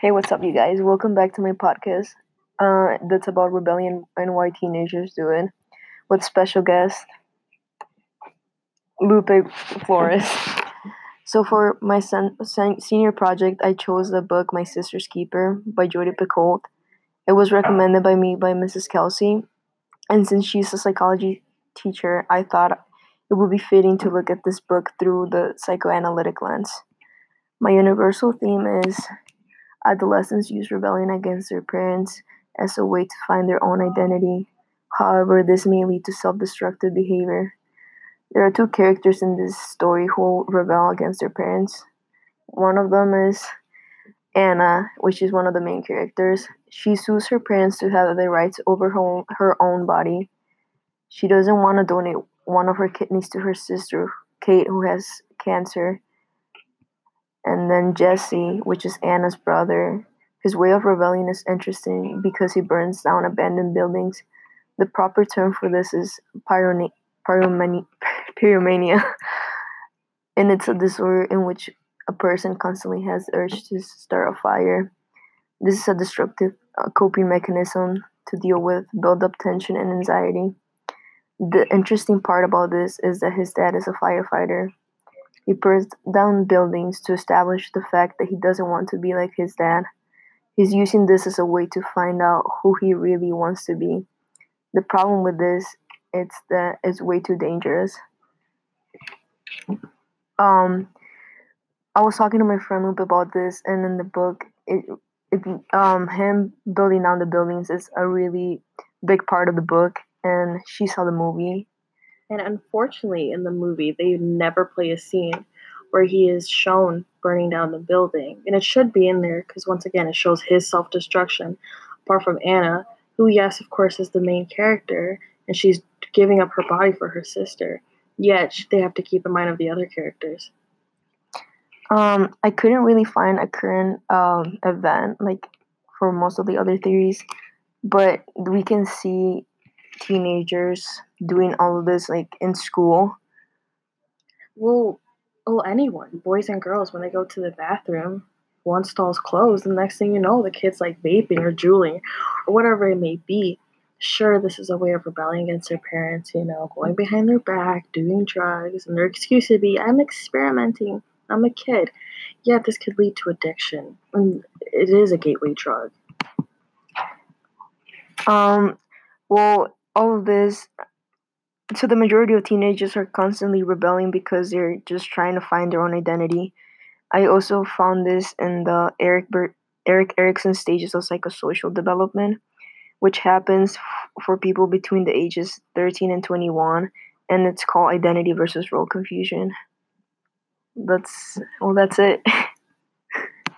Hey, what's up, you guys? Welcome back to my podcast. Uh, that's about rebellion and why teenagers do it. With special guest Lupe Flores. So for my sen- sen- senior project, I chose the book My Sister's Keeper by Jodi Picoult. It was recommended by me by Mrs. Kelsey, and since she's a psychology teacher, I thought it would be fitting to look at this book through the psychoanalytic lens. My universal theme is adolescents use rebellion against their parents as a way to find their own identity. However, this may lead to self destructive behavior. There are two characters in this story who rebel against their parents. One of them is Anna, which is one of the main characters. She sues her parents to have the rights over her, her own body. She doesn't want to donate one of her kidneys to her sister, Kate, who has cancer. And then Jesse, which is Anna's brother. His way of rebellion is interesting because he burns down abandoned buildings. The proper term for this is pyrone- pyromania, pyromania. and it's a disorder in which a person constantly has the urge to start a fire. This is a destructive uh, coping mechanism to deal with build up tension and anxiety. The interesting part about this is that his dad is a firefighter. He burns down buildings to establish the fact that he doesn't want to be like his dad. He's using this as a way to find out who he really wants to be. The problem with this it's that it's way too dangerous. Um, I was talking to my friend Lupe about this, and in the book, it, it um him building down the buildings is a really big part of the book, and she saw the movie. And unfortunately, in the movie, they never play a scene where he is shown burning down the building, and it should be in there because once again, it shows his self destruction. Apart from Anna, who, yes, of course, is the main character, and she's giving up her body for her sister. Yet they have to keep in mind of the other characters. Um, I couldn't really find a current um, event like for most of the other theories, but we can see teenagers doing all of this like in school. Well, well, anyone, boys and girls, when they go to the bathroom, one stall's closed, the next thing you know, the kid's like vaping or juuling or whatever it may be. Sure, this is a way of rebelling against their parents, you know, going behind their back, doing drugs, and their excuse would be, I'm experimenting, I'm a kid. Yeah, this could lead to addiction. And it is a gateway drug. Um, well, all of this, so the majority of teenagers are constantly rebelling because they're just trying to find their own identity. I also found this in the Eric Ber- Erik Erikson stages of psychosocial development, which happens f- for people between the ages 13 and 21, and it's called identity versus role confusion. That's well, that's it.